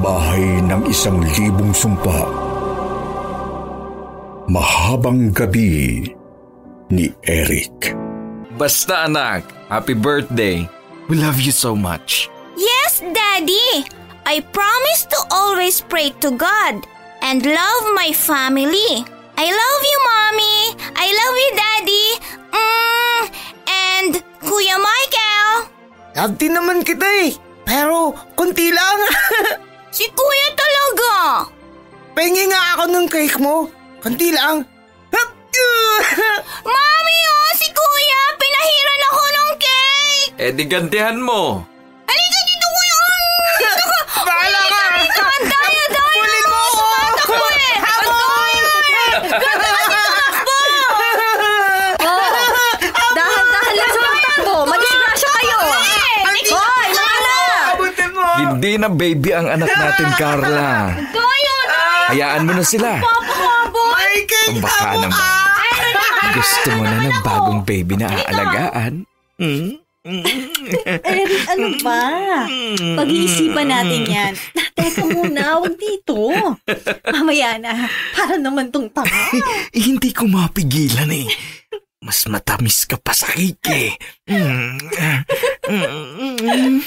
Bahay ng isang libong sumpa. Mahabang gabi ni Eric. Basta anak, happy birthday. We love you so much. Yes, Daddy! I promise to always pray to God and love my family. I love you, Mommy! I love you, Daddy! Mm, and Kuya Michael! Love din naman kita eh. Pero, konti lang. Si Kuya talaga! Pengi nga ako ng cake mo. Konti lang. Mami, oh! Si Kuya! Pinahiran ako ng cake! Eh di gantihan mo. Halika dito, Kuya! Bahala ka! Ang daya, daya! Bulin mo ako! Takbo eh! Hindi na baby ang anak natin, Carla. Daya! Hayaan mo na sila. May cake Baka ako naman. Gusto mo na ng bagong baby na aalagaan? Hmm? Eric, ano ba? Pag-iisipan natin yan. Teka muna, huwag dito. Mamaya na, para naman tong tanga. Eh, hindi ko mapigilan eh. Mas matamis ka pa sa cake eh. Mm. Mm.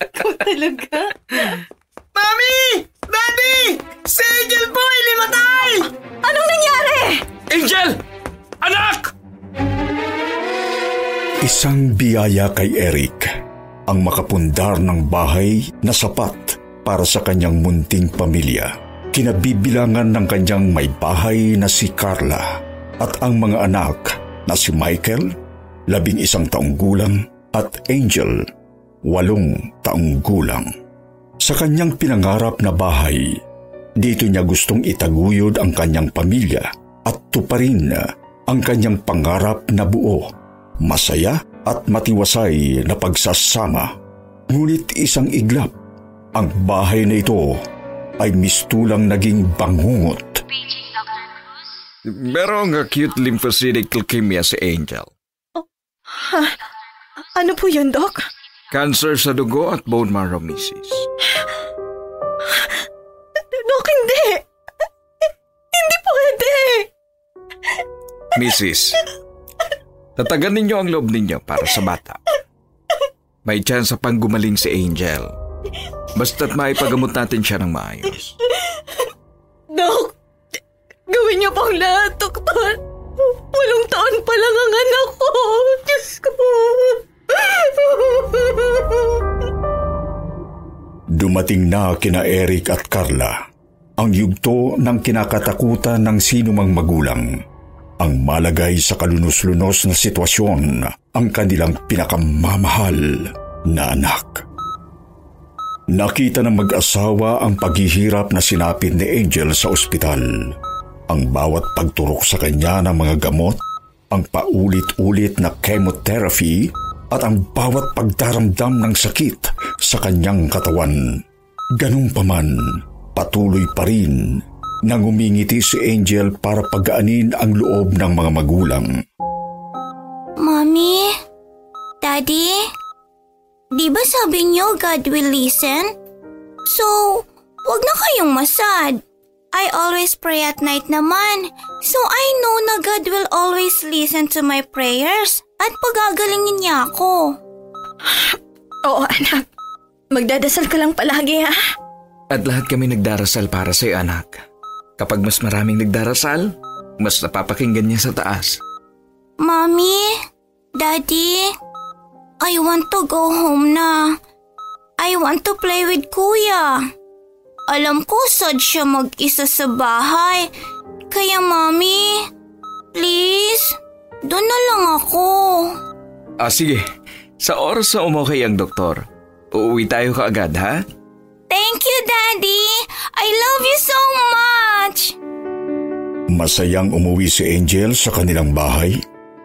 Ikaw talaga. Mami! Daddy! Si Angel po ay limatay! Anong nangyari? Angel! Anak! Isang biyaya kay Eric ang makapundar ng bahay na sapat para sa kanyang munting pamilya. Kinabibilangan ng kanyang may bahay na si Carla at ang mga anak na si Michael, labing isang taong gulang, at Angel, walong taong gulang. Sa kanyang pinangarap na bahay, dito niya gustong itaguyod ang kanyang pamilya at tuparin ang kanyang pangarap na buo, masaya at matiwasay na pagsasama. Ngunit isang iglap, ang bahay na ito ay mistulang naging bangungot. Merong acute lymphocytic leukemia si Angel. Ano po yun, Doc? Cancer sa dugo at bone marrow, Mrs. Doc, hindi. Hindi pwede. Mrs. Tatagan ninyo ang loob ninyo para sa bata. May chance pang gumaling si Angel. Basta't maipagamot natin siya ng maayos. Doc, gawin niyo pang lahat, Doktor. Walong taon pa lang ang anak ko. Diyos ko. Dumating na kina Eric at Carla ang yugto ng kinakatakutan ng sinumang magulang. Ang malagay sa kalunos-lunos na sitwasyon ang kanilang pinakamamahal na anak. Nakita ng mag-asawa ang paghihirap na sinapit ni Angel sa ospital. Ang bawat pagturok sa kanya ng mga gamot, ang paulit-ulit na chemotherapy at ang bawat pagdaramdam ng sakit sa kanyang katawan. Ganun pa man, patuloy pa rin nang umingiti si Angel para pagaanin ang loob ng mga magulang. Mommy? Daddy? Di ba sabi niyo God will listen? So, wag na kayong masad. I always pray at night naman. So I know na God will always listen to my prayers at pagagalingin niya ako. Oo, anak. Magdadasal ka lang palagi, ha? At lahat kami nagdarasal para sa iyo, anak. Kapag mas maraming nagdarasal, mas napapakinggan niya sa taas. Mommy? Daddy? I want to go home na. I want to play with Kuya. Alam ko sad siya mag-isa sa bahay. Kaya mommy, please, doon na lang ako. Ah, sige. Sa oras na umokay ang doktor, uuwi tayo kaagad, ha? Thank you, Daddy. I love you so much. Masayang umuwi si Angel sa kanilang bahay.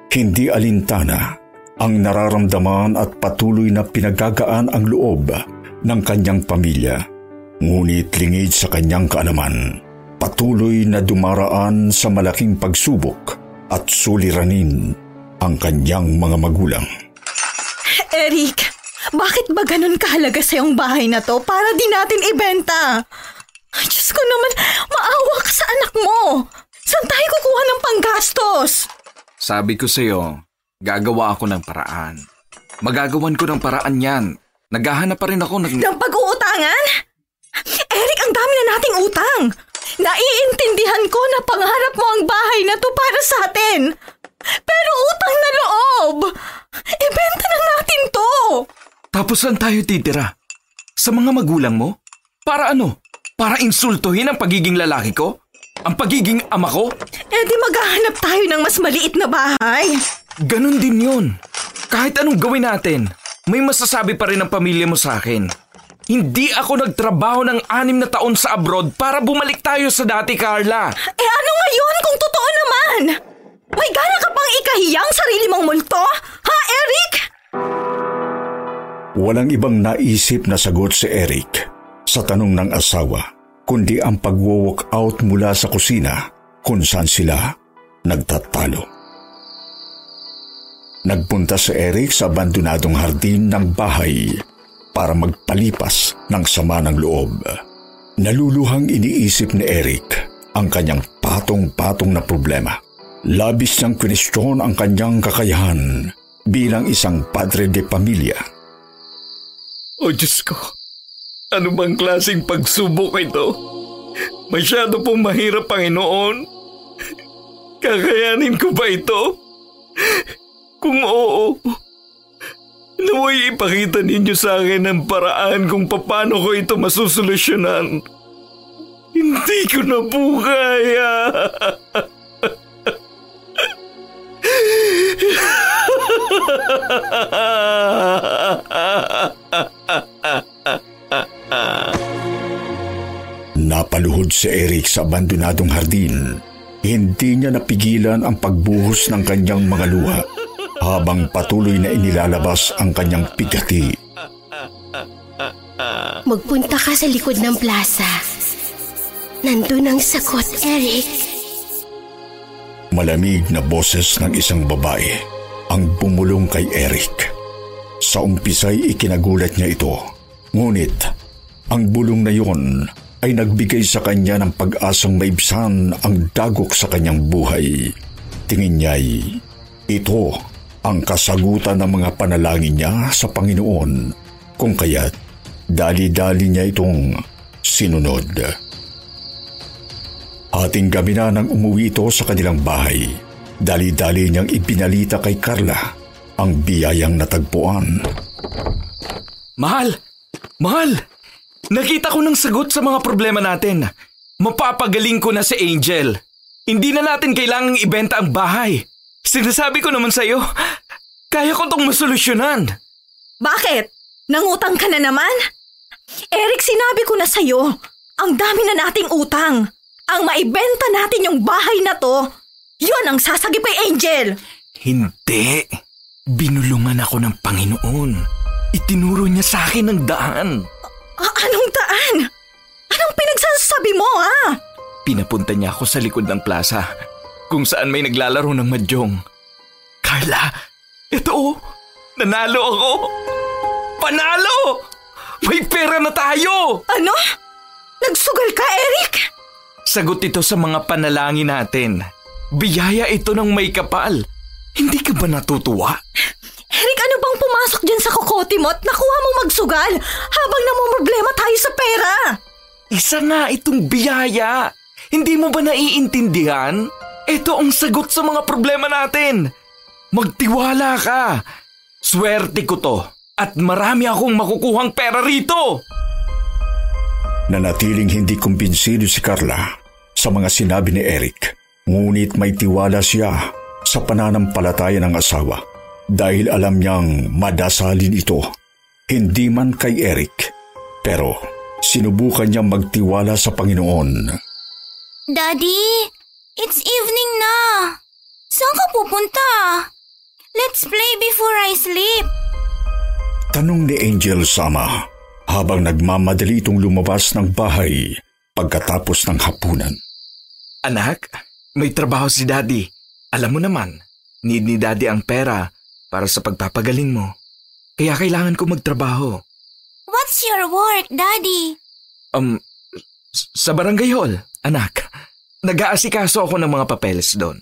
Hindi alintana ang nararamdaman at patuloy na pinagagaan ang loob ng kanyang pamilya. Ngunit lingid sa kanyang kaalaman, patuloy na dumaraan sa malaking pagsubok at suliranin ang kanyang mga magulang. Eric, bakit ba ganun kahalaga sa yung bahay na to para di natin ibenta? Ay, Diyos ko naman, maawa ka sa anak mo. Saan tayo kukuha ng panggastos? Sabi ko sa'yo, gagawa ako ng paraan. Magagawan ko ng paraan yan. Naghahanap pa rin ako ng... Ng pag-uutangan? Eric, ang dami na nating utang. Naiintindihan ko na pangarap mo ang bahay na to para sa atin. Pero utang na loob. Ibenta na natin to. Tapos saan tayo titira? Sa mga magulang mo? Para ano? Para insultuhin ang pagiging lalaki ko? Ang pagiging ama ko? Eh di maghahanap tayo ng mas maliit na bahay. Ganon din yun. Kahit anong gawin natin, may masasabi pa rin ang pamilya mo sa akin. Hindi ako nagtrabaho ng anim na taon sa abroad para bumalik tayo sa dati, Carla. Eh ano ngayon kung totoo naman? May gana ka pang ikahiyang sarili mong multo? Ha, Eric? Walang ibang naisip na sagot si Eric sa tanong ng asawa, kundi ang pag-walk out mula sa kusina kung saan sila nagtatalo. Nagpunta si Eric sa abandonadong hardin ng bahay para magpalipas ng sama ng loob. Naluluhang iniisip ni Eric ang kanyang patong-patong na problema. Labis niyang kwestiyon ang kanyang kakayahan bilang isang padre de pamilya O Diyos ko, ano bang klaseng pagsubok ito? Masyado pong mahirap, Panginoon. Kakayanin ko ba ito? Kung oo, naway ipakita ninyo sa akin ang paraan kung paano ko ito masusolusyonan. Hindi ko na po kaya. Napaluhod si Eric sa abandonadong hardin. Hindi niya napigilan ang pagbuhos ng kanyang mga luha habang patuloy na inilalabas ang kanyang pigati. Magpunta ka sa likod ng plaza. Nandun ang sagot, Eric. Malamig na boses ng isang babae ang bumulong kay Eric. Sa umpisa'y ikinagulat niya ito. Ngunit ang bulong na yon ay nagbigay sa kanya ng pag-asang maibsan ang dagok sa kanyang buhay. Tingin niya'y ito ang kasagutan ng mga panalangin niya sa Panginoon kung kaya't dali-dali niya itong sinunod. Ating gabi na nang umuwi ito sa kanilang bahay. Dali-dali niyang ipinalita kay Carla ang biyayang natagpuan. Mahal! Mahal! Nakita ko ng sagot sa mga problema natin. Mapapagaling ko na si Angel. Hindi na natin kailangang ibenta ang bahay. Sinasabi ko naman sa'yo, kaya ko tong masolusyonan. Bakit? Nangutang ka na naman? Eric, sinabi ko na sa'yo, ang dami na nating utang. Ang maibenta natin yung bahay na to, yun ang sasagip kay Angel. Hindi. Binulungan ako ng Panginoon. Itinuro niya sa akin ang daan. A- anong daan? Anong pinagsasabi mo, ha? Pinapunta niya ako sa likod ng plaza kung saan may naglalaro ng madyong. Carla, ito oh, nanalo ako. Panalo! May pera na tayo! Ano? Nagsugal ka, Eric? Sagot ito sa mga panalangin natin. Biyaya ito ng may kapal. Hindi ka ba natutuwa? Eric, ano bang pumasok dyan sa kokote mo at nakuha mong magsugal habang namumroblema tayo sa pera? Isa nga itong biyaya. Hindi mo ba naiintindihan? Ito ang sagot sa mga problema natin. Magtiwala ka. Swerte ko to at marami akong makukuhang pera rito. Nanatiling hindi kumbinsido si Carla sa mga sinabi ni Eric. Ngunit may tiwala siya sa pananampalataya ng asawa dahil alam niyang madasalin ito, hindi man kay Eric, pero sinubukan niyang magtiwala sa Panginoon. Daddy, it's evening na. Saan ka pupunta? Let's play before I sleep. Tanong ni Angel Sama habang nagmamadali itong lumabas ng bahay pagkatapos ng hapunan. Anak, may trabaho si Daddy. Alam mo naman, need ni Daddy ang pera para sa pagpapagaling mo. Kaya kailangan ko magtrabaho. What's your work, Daddy? Um, sa barangay hall, anak. Nag-aasikaso ako ng mga papeles doon.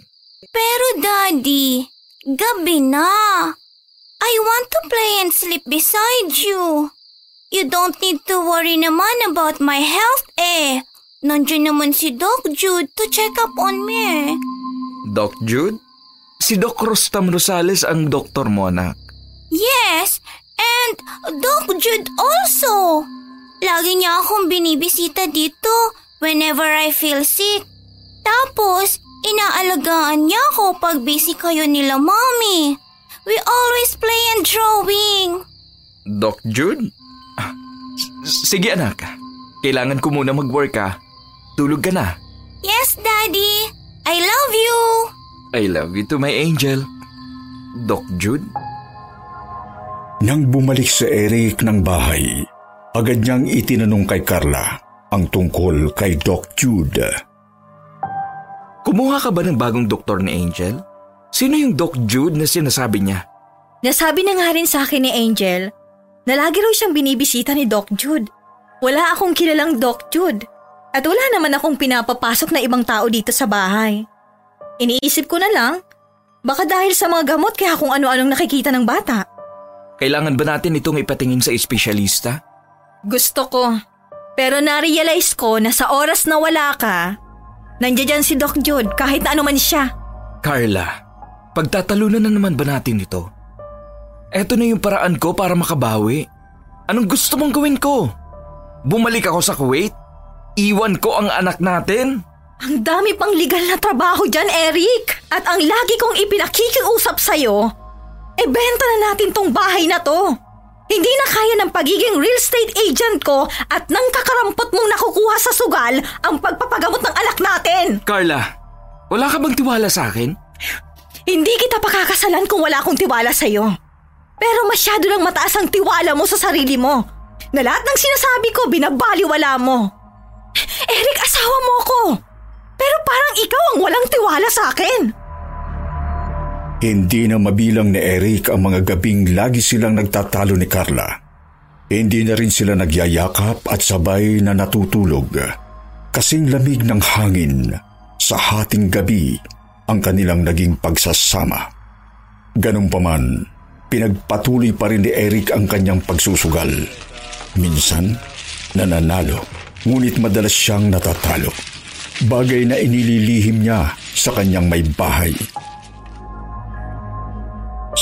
Pero Daddy, gabi na. I want to play and sleep beside you. You don't need to worry naman about my health eh. Nandiyan naman si Doc Jude to check up on me. Doc Jude? Si Doc Rostam Rosales ang doktor mo, anak. Yes, and Doc Jude also. Lagi niya akong binibisita dito whenever I feel sick. Tapos, inaalagaan niya ako pag busy kayo nila mommy. We always play and drawing. Doc Jude? Ah, Sige anak, kailangan ko muna mag-work ah. Tulog ka na. Yes, Daddy. I love you. I love you to my angel. Doc Jude? Nang bumalik si Eric ng bahay, agad niyang itinanong kay Carla ang tungkol kay Doc Jude. Kumuha ka ba ng bagong doktor ni Angel? Sino yung Doc Jude na sinasabi niya? Nasabi na nga rin sa akin ni Angel na lagi raw siyang binibisita ni Doc Jude. Wala akong kilalang Doc Jude at wala naman akong pinapapasok na ibang tao dito sa bahay. Iniisip ko na lang, baka dahil sa mga gamot kaya kung ano-anong nakikita ng bata. Kailangan ba natin itong ipatingin sa espesyalista? Gusto ko. Pero na-realize ko na sa oras na wala ka, nandiyan si Doc Jude kahit na ano man siya. Carla, pagtatalunan na naman ba natin ito? Eto na yung paraan ko para makabawi. Anong gusto mong gawin ko? Bumalik ako sa Kuwait? Iwan ko ang anak natin? Ang dami pang legal na trabaho dyan, Eric. At ang lagi kong ipinakikiusap sa'yo, e benta na natin tong bahay na to. Hindi na kaya ng pagiging real estate agent ko at nang kakarampot mong nakukuha sa sugal ang pagpapagamot ng anak natin. Carla, wala ka bang tiwala sa akin? Hindi kita pakakasalan kung wala akong tiwala sa'yo. Pero masyado lang mataas ang tiwala mo sa sarili mo. Na lahat ng sinasabi ko, binagbaliwala mo. Eric, asawa mo ko. Pero parang ikaw ang walang tiwala sa akin. Hindi na mabilang ni Eric ang mga gabing lagi silang nagtatalo ni Carla. Hindi na rin sila nagyayakap at sabay na natutulog. Kasing lamig ng hangin sa hating gabi ang kanilang naging pagsasama. Ganun pa man, pinagpatuloy pa rin ni Eric ang kanyang pagsusugal. Minsan, nananalo, ngunit madalas siyang natatalo. Bagay na inililihim niya sa kanyang may bahay.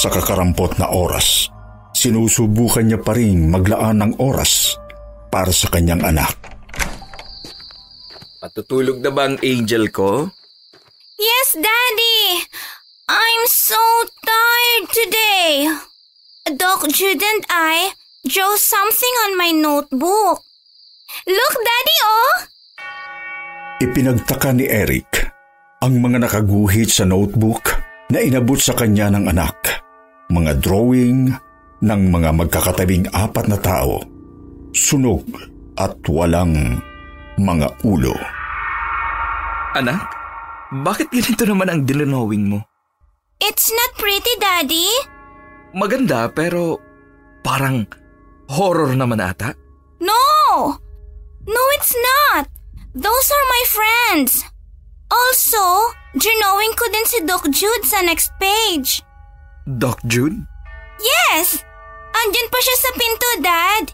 Sa kakarampot na oras, sinusubukan niya pa rin maglaan ng oras para sa kanyang anak. Patutulog na ba ang angel ko? Yes, Daddy. I'm so tired today. Doc Jude and I drew something on my notebook. Look, Daddy, oh! Ipinagtaka ni Eric ang mga nakaguhit sa notebook na inabot sa kanya ng anak. Mga drawing ng mga magkakatabing apat na tao. Sunog at walang mga ulo. Anak, bakit ganito naman ang dinonowing mo? It's not pretty, Daddy. Maganda pero parang horror naman ata. No! No, it's not. Those are my friends. Also, drawing ko din si Doc Jude sa next page. Doc Jude? Yes! Andyan pa siya sa pinto, Dad.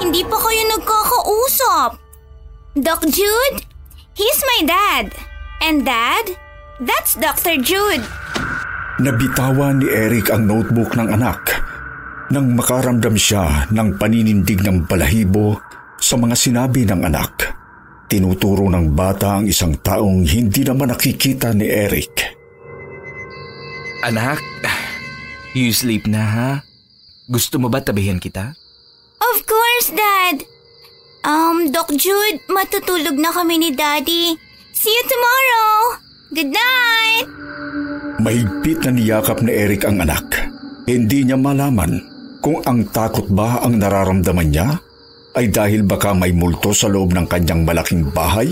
Hindi pa kayo nagkakausap. Doc Jude, he's my dad. And Dad, that's Dr. Jude. Nabitawan ni Eric ang notebook ng anak nang makaramdam siya ng paninindig ng balahibo sa mga sinabi ng anak. Tinuturo ng bata ang isang taong hindi naman nakikita ni Eric. Anak, you sleep na ha? Gusto mo ba tabihan kita? Of course, Dad. Um, Doc Jude, matutulog na kami ni Daddy. See you tomorrow. Good night. Mahigpit na niyakap ni Eric ang anak. Hindi niya malaman kung ang takot ba ang nararamdaman niya ay dahil baka may multo sa loob ng kanyang malaking bahay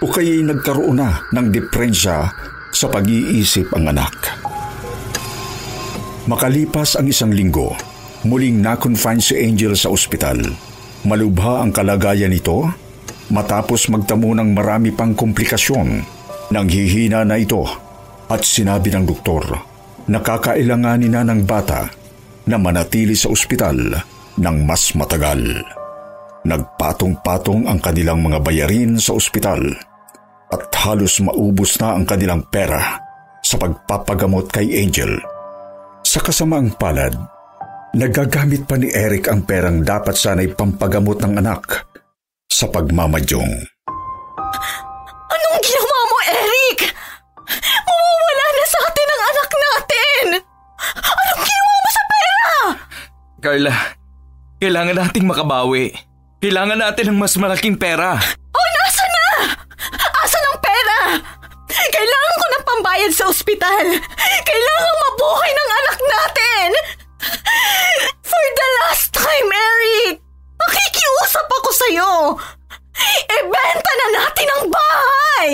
o kaya'y nagkaroon na ng depresya sa pag-iisip ang anak. Makalipas ang isang linggo, muling na-confine si Angel sa ospital. Malubha ang kalagayan nito matapos magtamo ng marami pang komplikasyon. Nang hihina na ito at sinabi ng doktor na kakailanganin na ng bata na manatili sa ospital ng mas matagal. Nagpatong-patong ang kanilang mga bayarin sa ospital at halos maubos na ang kanilang pera sa pagpapagamot kay Angel. Sa kasamaang palad, nagagamit pa ni Eric ang perang dapat sana'y pampagamot ng anak sa pagmamadyong. Anong ginawa mo, Eric? Mawawala na sa atin ang anak natin! Anong ginawa mo sa pera? Carla, kailangan nating makabawi. Kailangan natin ng mas malaking pera. Oh, nasa na? Asan ang pera? Kailangan pambayad sa ospital. Kailangan mabuhay ng anak natin. For the last time, Eric, makikiusap ako sa'yo. Ibenta na natin ang bahay!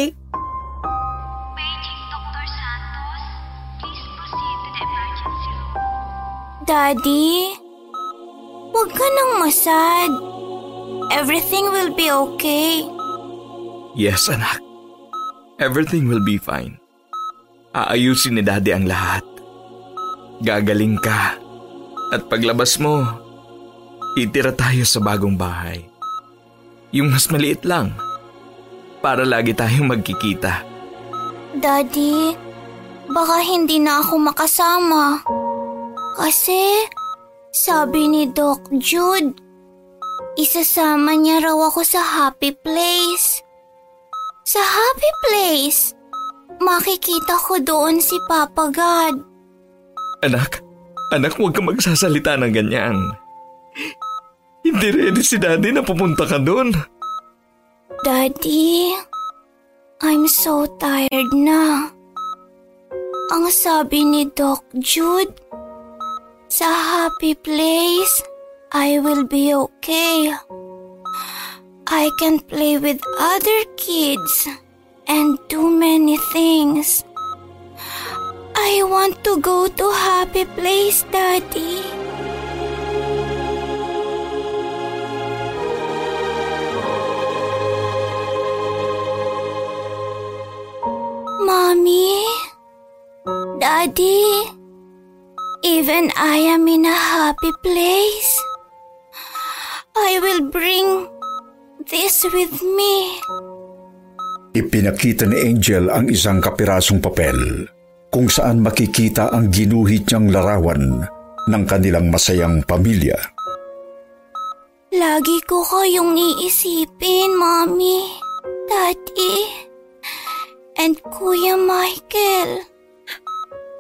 Paging Dr. Santos, please proceed to the emergency room. Daddy, huwag ka nang masad. Everything will be okay. Yes, anak. Everything will be fine. Aayusin ni Daddy ang lahat. Gagaling ka. At paglabas mo, itira tayo sa bagong bahay. Yung mas maliit lang. Para lagi tayong magkikita. Daddy, baka hindi na ako makasama. Kasi, sabi ni Doc Jude, isasama niya raw ako sa happy place. Sa happy place, makikita ko doon si Papa God. Anak, anak huwag ka magsasalita ng ganyan. Hindi ready si Daddy na pupunta ka doon. Daddy, I'm so tired na. Ang sabi ni Doc Jude, sa happy place, I will be okay. I can play with other kids and do many things. I want to go to happy place, Daddy. Mommy? Daddy? Even I am in a happy place. I will bring this with me. Ipinakita ni Angel ang isang kapirasong papel kung saan makikita ang ginuhit niyang larawan ng kanilang masayang pamilya. Lagi ko kayong iisipin, Mommy, Daddy, and Kuya Michael.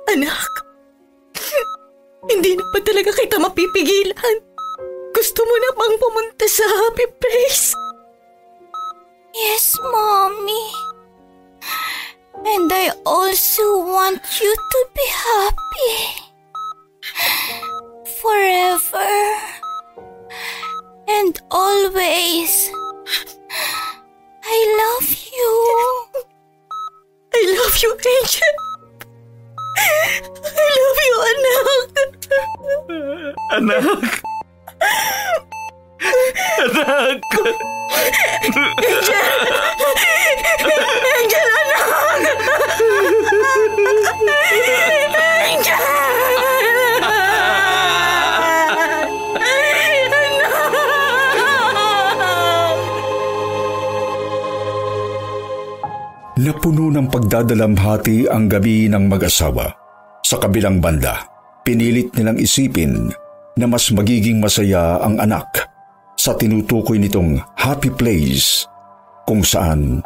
Anak, hindi na ba talaga kita mapipigilan? Gusto mo na bang pumunta sa happy place? Yes, Mommy. And I also want you to be happy. Forever. And always. I love you. I love you, Angel. I love you, anak. Anak! Anak! Angel! Angel! Anak! Napuno ng pagdadalamhati ang gabi ng mag-asawa. Sa kabilang banda, pinilit nilang isipin na mas magiging masaya ang anak sa tinutukoy nitong happy place kung saan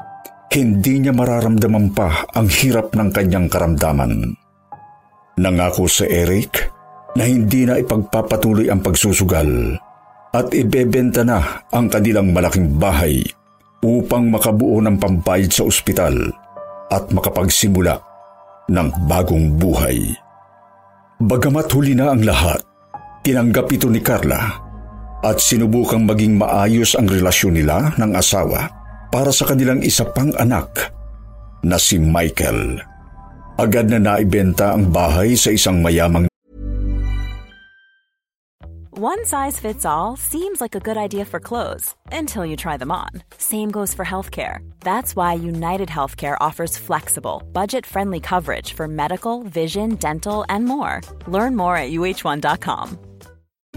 hindi niya mararamdaman pa ang hirap ng kanyang karamdaman. Nangako sa Eric na hindi na ipagpapatuloy ang pagsusugal at ibebenta na ang kanilang malaking bahay upang makabuo ng pambayad sa ospital at makapagsimula ng bagong buhay. Bagamat huli na ang lahat, tinanggap ito ni Carla at sinubukang maging maayos ang relasyon nila ng asawa para sa kanilang isa pang anak na si Michael. Agad na naibenta ang bahay sa isang mayamang One size fits all seems like a good idea for clothes until you try them on. Same goes for healthcare. That's why United Healthcare offers flexible, budget friendly coverage for medical, vision, dental, and more. Learn more at uh1.com.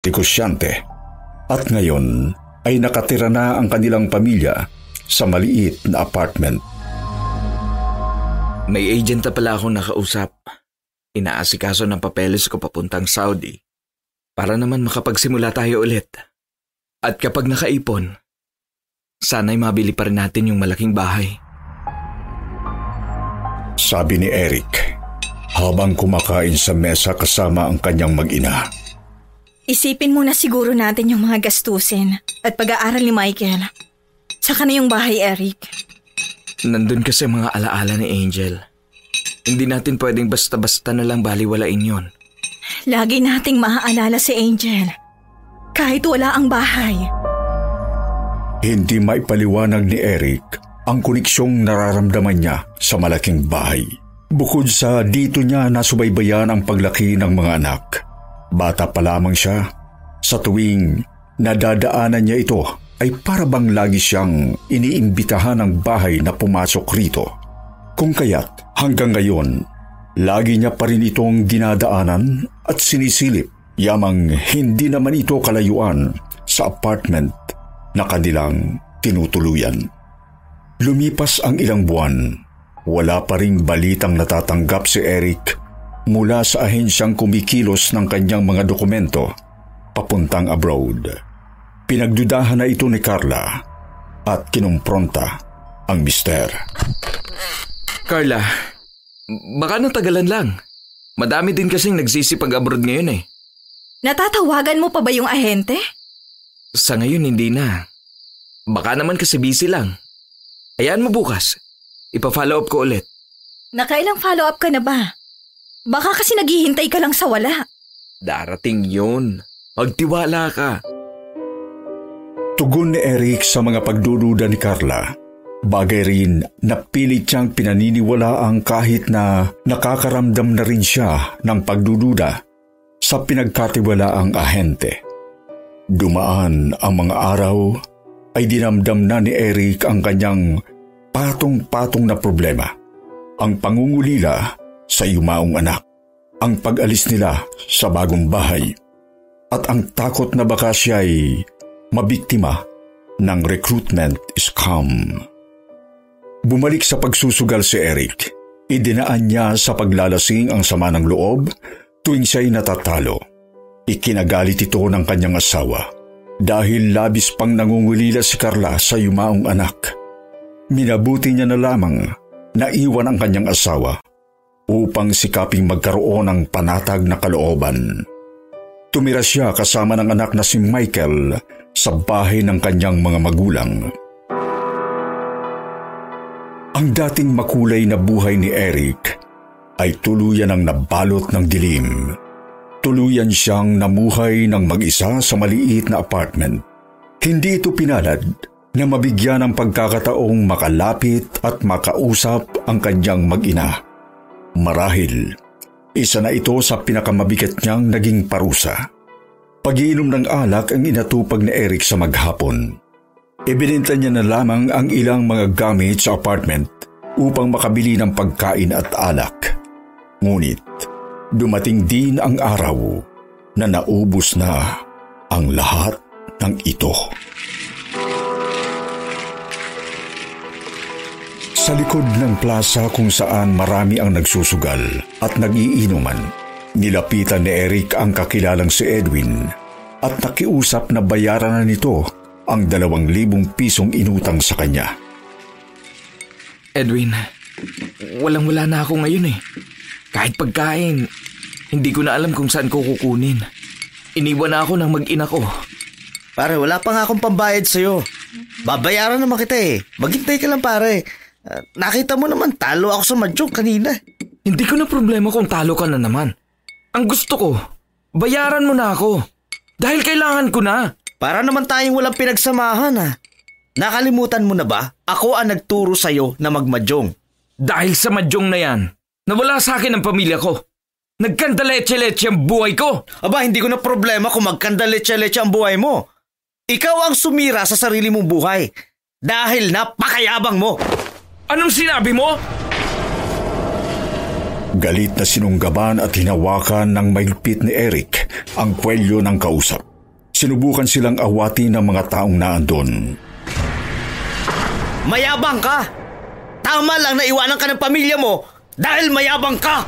negosyante. At ngayon ay nakatira na ang kanilang pamilya sa maliit na apartment. May agent na pala akong nakausap. Inaasikaso ng papeles ko papuntang Saudi para naman makapagsimula tayo ulit. At kapag nakaipon, sana'y mabili pa rin natin yung malaking bahay. Sabi ni Eric habang kumakain sa mesa kasama ang kanyang mag-ina. Isipin muna siguro natin yung mga gastusin at pag-aaral ni Michael. Saka na yung bahay, Eric. Nandun kasi mga alaala ni Angel. Hindi natin pwedeng basta-basta na lang baliwalain yon. Lagi nating maaalala si Angel. Kahit wala ang bahay. Hindi maipaliwanag ni Eric ang koniksyong nararamdaman niya sa malaking bahay. Bukod sa dito niya nasubaybayan ang paglaki ng mga anak. Bata pa lamang siya. Sa tuwing nadadaanan niya ito ay para bang lagi siyang iniimbitahan ng bahay na pumasok rito. Kung kaya't hanggang ngayon, lagi niya pa rin itong dinadaanan at sinisilip. Yamang hindi naman ito kalayuan sa apartment na kanilang tinutuluyan. Lumipas ang ilang buwan, wala pa ring balitang natatanggap si Eric mula sa ahensyang kumikilos ng kanyang mga dokumento papuntang abroad. Pinagdudahan na ito ni Carla at kinumpronta ang mister. Carla, baka natagalan lang. Madami din kasing nagsisipag abroad ngayon eh. Natatawagan mo pa ba yung ahente? Sa ngayon hindi na. Baka naman kasi busy lang. Hayaan mo bukas. Ipa-follow up ko ulit. Nakailang follow-up ka na ba? Baka kasi naghihintay ka lang sa wala. Darating yun. Magtiwala ka. Tugon ni Eric sa mga pagdududa ni Carla. Bagay rin na pilit siyang pinaniniwalaang kahit na nakakaramdam na rin siya ng pagdududa sa pinagkatiwalaang ahente. Dumaan ang mga araw ay dinamdam na ni Eric ang kanyang patong-patong na problema. Ang pangungulila sa yumaong anak, ang pag-alis nila sa bagong bahay, at ang takot na baka siya'y mabiktima ng recruitment scam. Bumalik sa pagsusugal si Eric. Idinaan niya sa paglalasing ang sama ng loob tuwing siya'y natatalo. Ikinagalit ito ng kanyang asawa dahil labis pang nangungulila si Carla sa yumaong anak. Minabuti niya na lamang na iwan ang kanyang asawa upang sikaping magkaroon ng panatag na kalooban. Tumira siya kasama ng anak na si Michael sa bahay ng kanyang mga magulang. Ang dating makulay na buhay ni Eric ay tuluyan ang nabalot ng dilim. Tuluyan siyang namuhay ng mag-isa sa maliit na apartment. Hindi ito pinalad na mabigyan ng pagkakataong makalapit at makausap ang kanyang mag-ina. Marahil, isa na ito sa pinakamabigat niyang naging parusa. Pagiinom ng alak ang inatupag ni Eric sa maghapon. Ibininta niya na lamang ang ilang mga gamit sa apartment upang makabili ng pagkain at alak. Ngunit dumating din ang araw na naubos na ang lahat ng ito. Sa likod ng plaza kung saan marami ang nagsusugal at nagiinuman, nilapitan ni Eric ang kakilalang si Edwin at nakiusap na bayaran na nito ang dalawang libong pisong inutang sa kanya. Edwin, walang-wala na ako ngayon eh. Kahit pagkain, hindi ko na alam kung saan ko kukunin. Iniwan na ako ng mag-ina ko. Pare, wala pa nga akong pambayad sa'yo. Babayaran naman kita eh. Maghintay ka lang pare. Uh, nakita mo naman talo ako sa madyong kanina. Hindi ko na problema kung talo ka na naman. Ang gusto ko, bayaran mo na ako. Dahil kailangan ko na. Para naman tayong walang pinagsamahan ha. Nakalimutan mo na ba? Ako ang nagturo sa'yo na magmadyong. Dahil sa madyong na yan, nawala sa akin ang pamilya ko. Nagkandaletse-letse ang buhay ko. Aba, hindi ko na problema kung magkandaletse-letse ang buhay mo. Ikaw ang sumira sa sarili mong buhay. Dahil napakayabang mo. Anong sinabi mo? Galit na sinunggaban at hinawakan ng mailpit ni Eric ang kwelyo ng kausap. Sinubukan silang awatin ng mga taong naandun. Mayabang ka! Tama lang na iwanan ka ng pamilya mo dahil mayabang ka!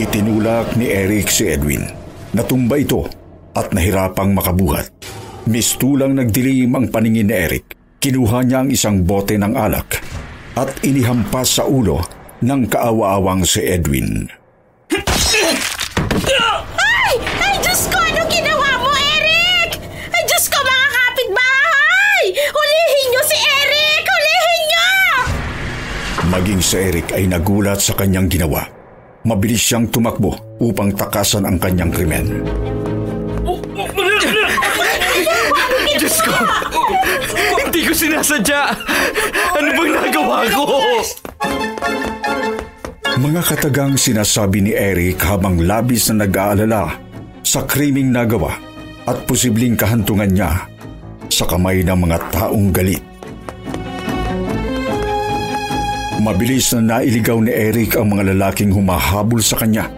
Itinulak ni Eric si Edwin. Natumba ito at nahirapang makabuhat. Mistulang nagdilim ang paningin ni Eric. Kinuha niya ang isang bote ng alak at inihampas sa ulo ng kaawa-awang si Edwin. Ay! Ay, Diyos ko! Anong ginawa mo, Eric? Ay, Diyos ko, mga kapitbahay! Hulihin niyo si Eric! Hulihin niyo! Maging si Eric ay nagulat sa kanyang ginawa. Mabilis siyang tumakbo upang takasan ang kanyang krimen. Sinasadya! Ano bang nagawa ko? Mga katagang sinasabi ni Eric habang labis na nag-aalala sa kriming nagawa at posibleng kahantungan niya sa kamay ng mga taong galit. Mabilis na nailigaw ni Eric ang mga lalaking humahabol sa kanya.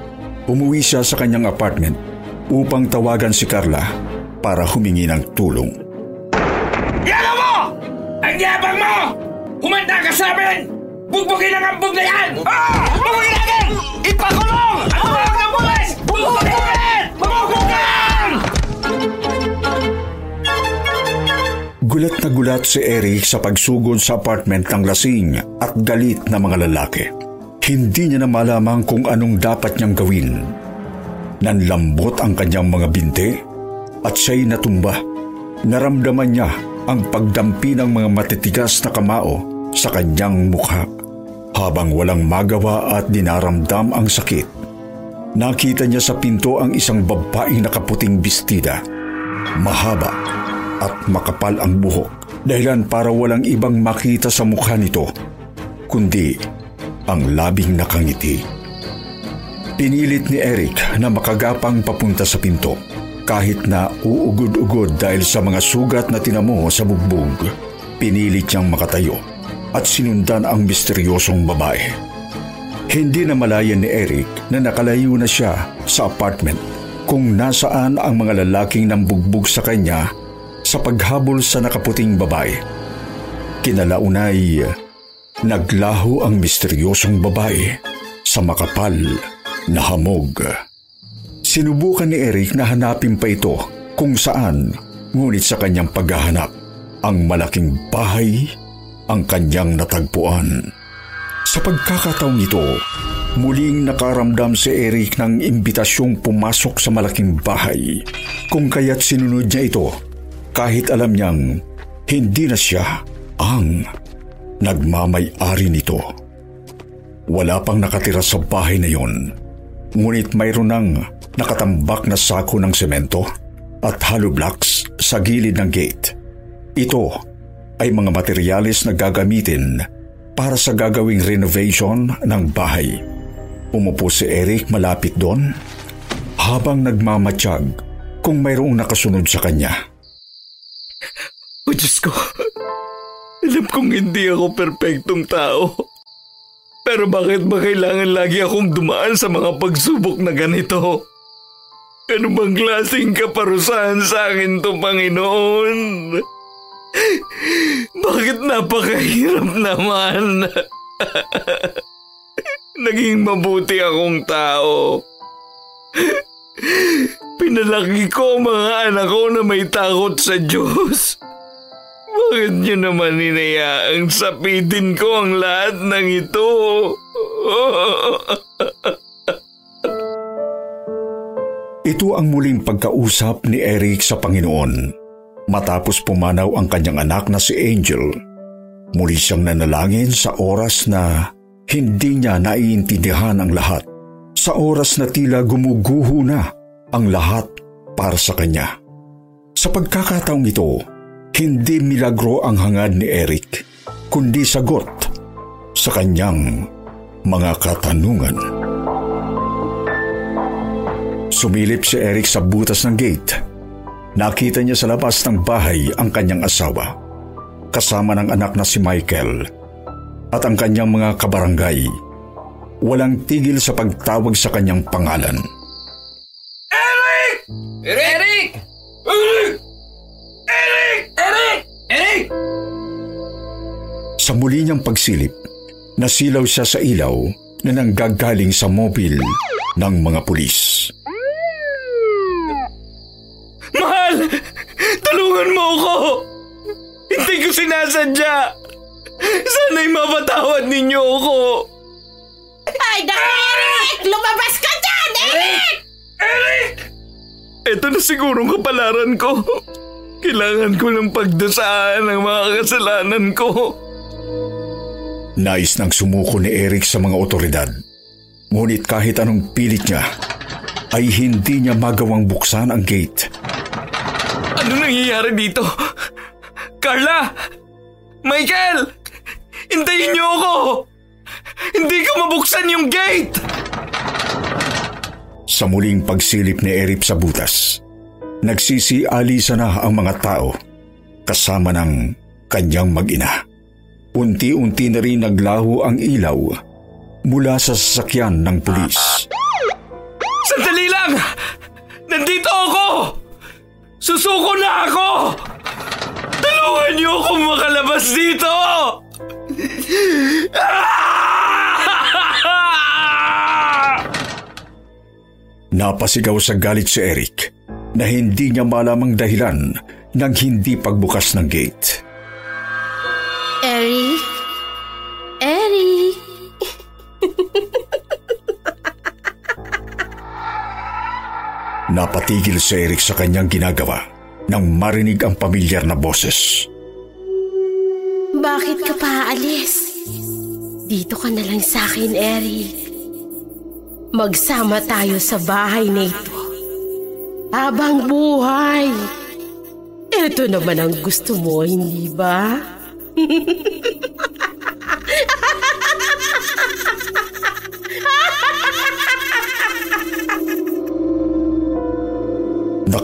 Umuwi siya sa kanyang apartment upang tawagan si Carla para humingi ng tulong. Yaga mo! Ang yabang mo! Humanda ka sa amin! Bugbugin ang ambog na yan! Ah! Bugbugin natin! Ipakulong! Ang tawag ng pulis! Bugbugin! Bugbugin! Gulat na gulat si Eric sa pagsugod sa apartment ng lasing at galit na mga lalaki. Hindi niya na malamang kung anong dapat niyang gawin. Nanlambot ang kanyang mga binti at siya'y natumba. Naramdaman niya ang pagdampi ng mga matitigas na kamao sa kanyang mukha. Habang walang magawa at dinaramdam ang sakit, nakita niya sa pinto ang isang babaeng nakaputing bestida. Mahaba at makapal ang buhok dahilan para walang ibang makita sa mukha nito, kundi ang labing nakangiti. Pinilit ni Eric na makagapang papunta sa pinto kahit na uugod-ugod dahil sa mga sugat na tinamo sa bugbog. Pinilit niyang makatayo at sinundan ang misteryosong babae. Hindi na malayan ni Eric na nakalayo na siya sa apartment kung nasaan ang mga lalaking nambugbog sa kanya sa paghabol sa nakaputing babae. Kinalaunay, naglaho ang misteryosong babae sa makapal na hamog. Sinubukan ni Eric na hanapin pa ito kung saan, ngunit sa kanyang paghahanap, ang malaking bahay ang kanyang natagpuan. Sa pagkakataong ito, muling nakaramdam si Eric ng imbitasyong pumasok sa malaking bahay kung kaya't sinunod niya ito kahit alam niyang hindi na siya ang nagmamay-ari nito. Wala pang nakatira sa bahay na yon, ngunit mayroon ng nakatambak na sako ng semento at hollow blocks sa gilid ng gate. Ito ay mga materyales na gagamitin para sa gagawing renovation ng bahay. Umupo si Eric malapit doon habang nagmamatsyag kung mayroong nakasunod sa kanya. O Diyos ko, alam kong hindi ako perpektong tao. Pero bakit ba kailangan lagi akong dumaan sa mga pagsubok na ganito? Ano bang klaseng kaparusahan sa akin to, Panginoon? Bakit napakahirap naman? Naging mabuti akong tao. Pinalaki ko mga anak ko na may takot sa Diyos. Bakit niyo naman hinayaang sapitin ko ang lahat ng ito? Ito ang muling pagkausap ni Eric sa Panginoon. Matapos pumanaw ang kanyang anak na si Angel, muli siyang nanalangin sa oras na hindi niya naiintindihan ang lahat. Sa oras na tila gumuguho na ang lahat para sa kanya. Sa pagkakataong ito, hindi milagro ang hangad ni Eric, kundi sagot sa kanyang mga katanungan. Sumilip si Eric sa butas ng gate. Nakita niya sa labas ng bahay ang kanyang asawa, kasama ng anak na si Michael, at ang kanyang mga kabarangay. Walang tigil sa pagtawag sa kanyang pangalan. Eric! Eric! Eric! Eric! Eric! Eric! Sa muli niyang pagsilip, nasilaw siya sa ilaw na nanggagaling sa mobil ng mga pulis. Tulungan mo ako! Hindi ko sinasadya! Sana'y mapatawad ninyo ako! Ay, Eric! Lumabas ka dyan, Eric! Eric! Ito na siguro ang kapalaran ko. Kailangan ko ng pagdasaan ang mga kasalanan ko. Nais nang sumuko ni Eric sa mga otoridad. Ngunit kahit anong pilit niya, ay hindi niya magawang buksan ang gate. Ano nangyayari dito? Carla! Michael! Hintayin niyo ako! Hindi ko mabuksan yung gate! Sa muling pagsilip ni Eric sa butas, nagsisialisa na ang mga tao kasama ng kanyang mag-ina. Unti-unti na rin naglaho ang ilaw mula sa sasakyan ng pulis. Sandali lang! Nandito ako! Susuko na ako! Tulungan niyo akong makalabas dito! Napasigaw sa galit si Eric na hindi niya malamang dahilan ng hindi pagbukas ng gate. Napatigil si Eric sa kanyang ginagawa nang marinig ang pamilyar na boses. Bakit ka pa aalis? Dito ka na lang sa akin, Eric. Magsama tayo sa bahay na ito. Habang buhay. Ito naman ang gusto mo, hindi ba?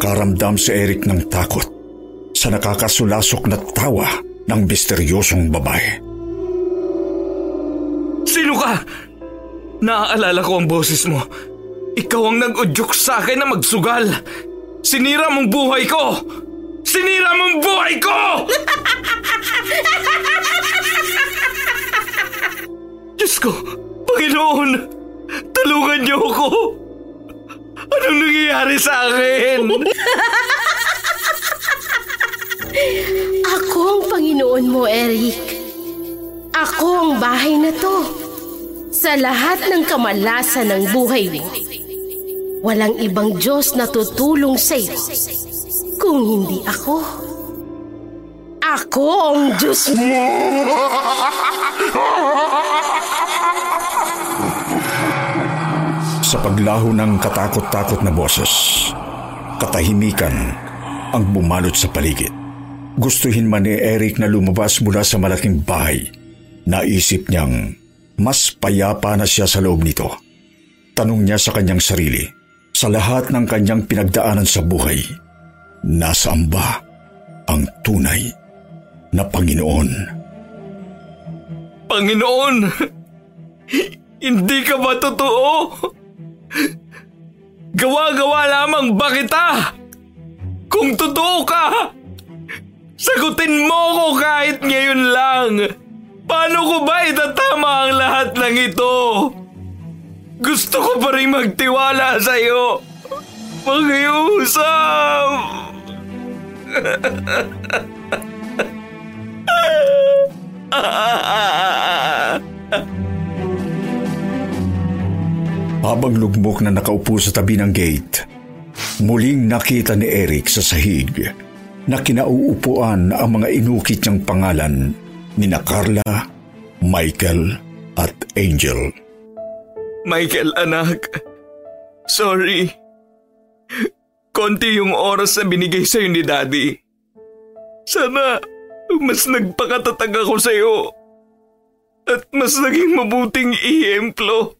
Nakaramdam si Eric ng takot sa nakakasulasok na tawa ng misteryosong babae. Sino ka? Naaalala ko ang boses mo. Ikaw ang nag-udyok sa akin na magsugal. Sinira mong buhay ko! Sinira mong buhay ko! Diyos ko, Panginoon, tulungan niyo ako! Anong nangyayari sa akin? Ako ang Panginoon mo, Eric. Ako ang bahay na to. Sa lahat ng kamalasan ng buhay mo, walang ibang Diyos na tutulong sa iyo kung hindi ako. Ako ang Diyos mo! Sa paglaho ng katakot-takot na boses, katahimikan ang bumalot sa paligid. Gustuhin man ni Eric na lumabas mula sa malaking bahay, naisip niyang mas payapa na siya sa loob nito. Tanong niya sa kanyang sarili, sa lahat ng kanyang pinagdaanan sa buhay, nasaan ba ang tunay na Panginoon? Panginoon, Hindi ka ba totoo? Gawa-gawa lamang ba kita? Kung totoo ka, sagutin mo ko kahit ngayon lang. Paano ko ba itatama ang lahat ng ito? Gusto ko pa rin magtiwala sa'yo. Makiusap! Habang lugmok na nakaupo sa tabi ng gate, muling nakita ni Eric sa sahig na kinauupuan ang mga inukit niyang pangalan ni na Carla, Michael at Angel. Michael, anak. Sorry. Konti yung oras na binigay sa'yo ni Daddy. Sana mas nagpakatatag ako sa'yo. At mas naging mabuting ihemplo.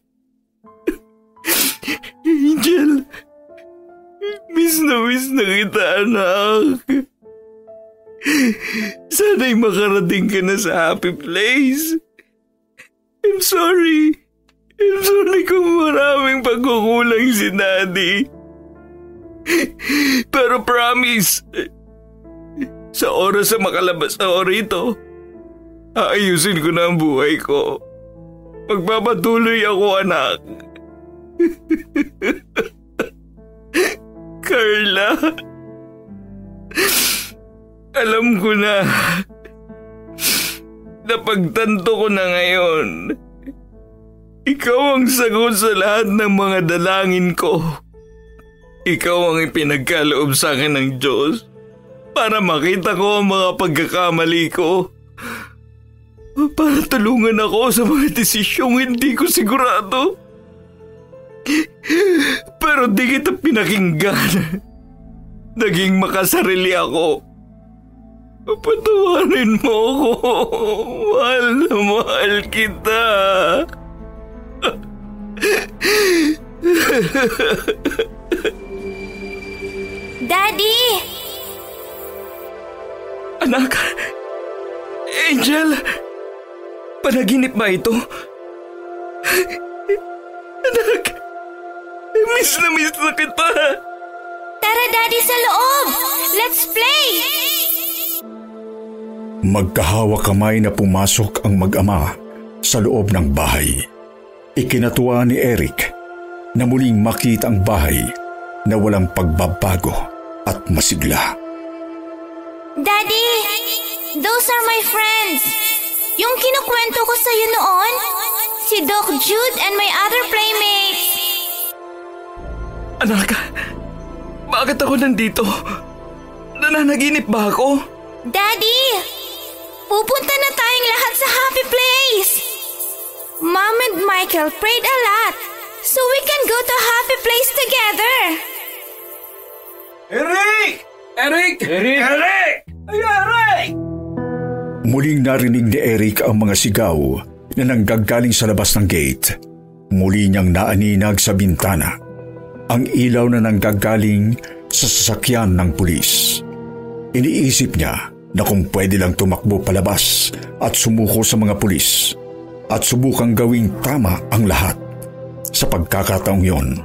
Angel, miss na miss na kita, anak. Sana'y makarating ka na sa happy place. I'm sorry. I'm sorry kung maraming pagkukulang si Daddy. Pero promise, sa oras na makalabas ako rito, aayusin ko na ang buhay ko. Magpapatuloy ako, anak. Carla, alam ko na, napagtanto ko na ngayon, ikaw ang sagot sa lahat ng mga dalangin ko. Ikaw ang ipinagkaloob sa akin ng Diyos para makita ko ang mga pagkakamali ko. Para tulungan ako sa mga desisyong hindi ko sigurado. Pero di kita pinakinggan. Naging makasarili ako. Patawarin mo ako. Mahal na mahal kita. Daddy! Anak! Angel! Panaginip ba ito? Anak! Miss na miss na kita! Tara, Daddy, sa loob! Let's play! Magkahawa kamay na pumasok ang mag-ama sa loob ng bahay. Ikinatuwa ni Eric na muling makita ang bahay na walang pagbabago at masigla. Daddy! Those are my friends! Yung kinukwento ko sa'yo noon, si Doc Jude and my other playmates. Anak, bakit ako nandito? Nananaginip ba ako? Daddy! Pupunta na tayong lahat sa happy place! Mom and Michael prayed a lot so we can go to happy place together. Eric! Eric! Eric! Eric! Ay, Eric! Muling narinig ni Eric ang mga sigaw na nanggagaling sa labas ng gate. Muli niyang naaninag sa bintana ang ilaw na nanggagaling sa sasakyan ng pulis. Iniisip niya na kung pwede lang tumakbo palabas at sumuko sa mga pulis at subukang gawing tama ang lahat. Sa pagkakataong yon,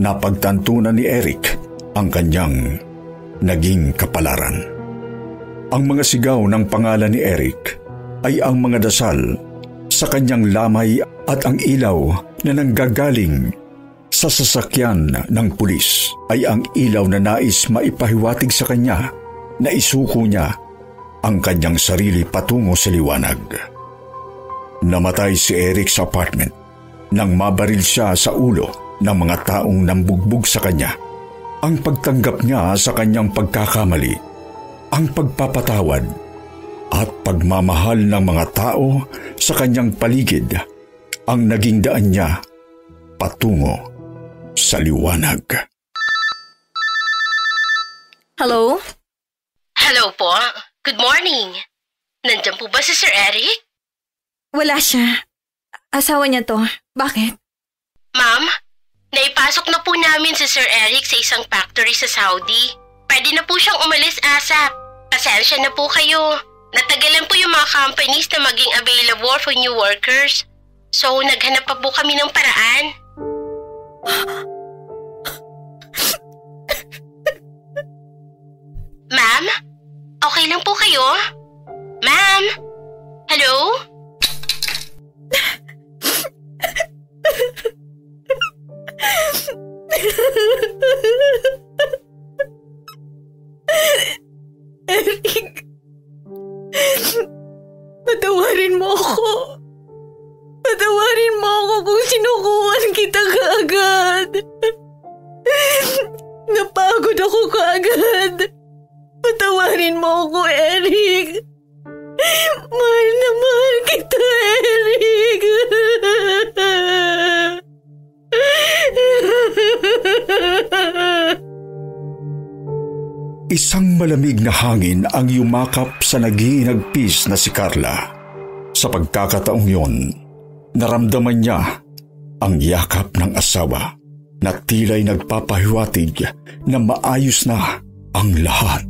napagtanto na ni Eric ang kanyang naging kapalaran. Ang mga sigaw ng pangalan ni Eric ay ang mga dasal sa kanyang lamay at ang ilaw na nanggagaling sa sasakyan ng pulis ay ang ilaw na nais maipahiwatig sa kanya na isuko niya ang kanyang sarili patungo sa liwanag. Namatay si Eric sa apartment nang mabaril siya sa ulo ng mga taong nambugbog sa kanya. Ang pagtanggap niya sa kanyang pagkakamali, ang pagpapatawad at pagmamahal ng mga tao sa kanyang paligid ang naging daan niya patungo sa liwanag. Hello? Hello po. Good morning. Nandiyan po ba si Sir Eric? Wala siya. Asawa niya to. Bakit? Ma'am, naipasok na po namin si Sir Eric sa isang factory sa Saudi. Pwede na po siyang umalis ASAP. Pasensya na po kayo. Natagalan po yung mga companies na maging available for new workers. So, naghanap pa po kami ng paraan. Ma'am? Okay lang po kayo? Ma'am? Hello? Eric, patawarin mo ako. Patawarin mo ako kung sinukuhan kita kaagad. Napagod ako kaagad. Patawarin mo ako, Eric. Mahal na mahal kita, Eric. Isang malamig na hangin ang yumakap sa nagiinagpis na si Carla. Sa pagkakataong yon, naramdaman niya ang yakap ng asawa na tila'y nagpapahiwatig na maayos na ang lahat.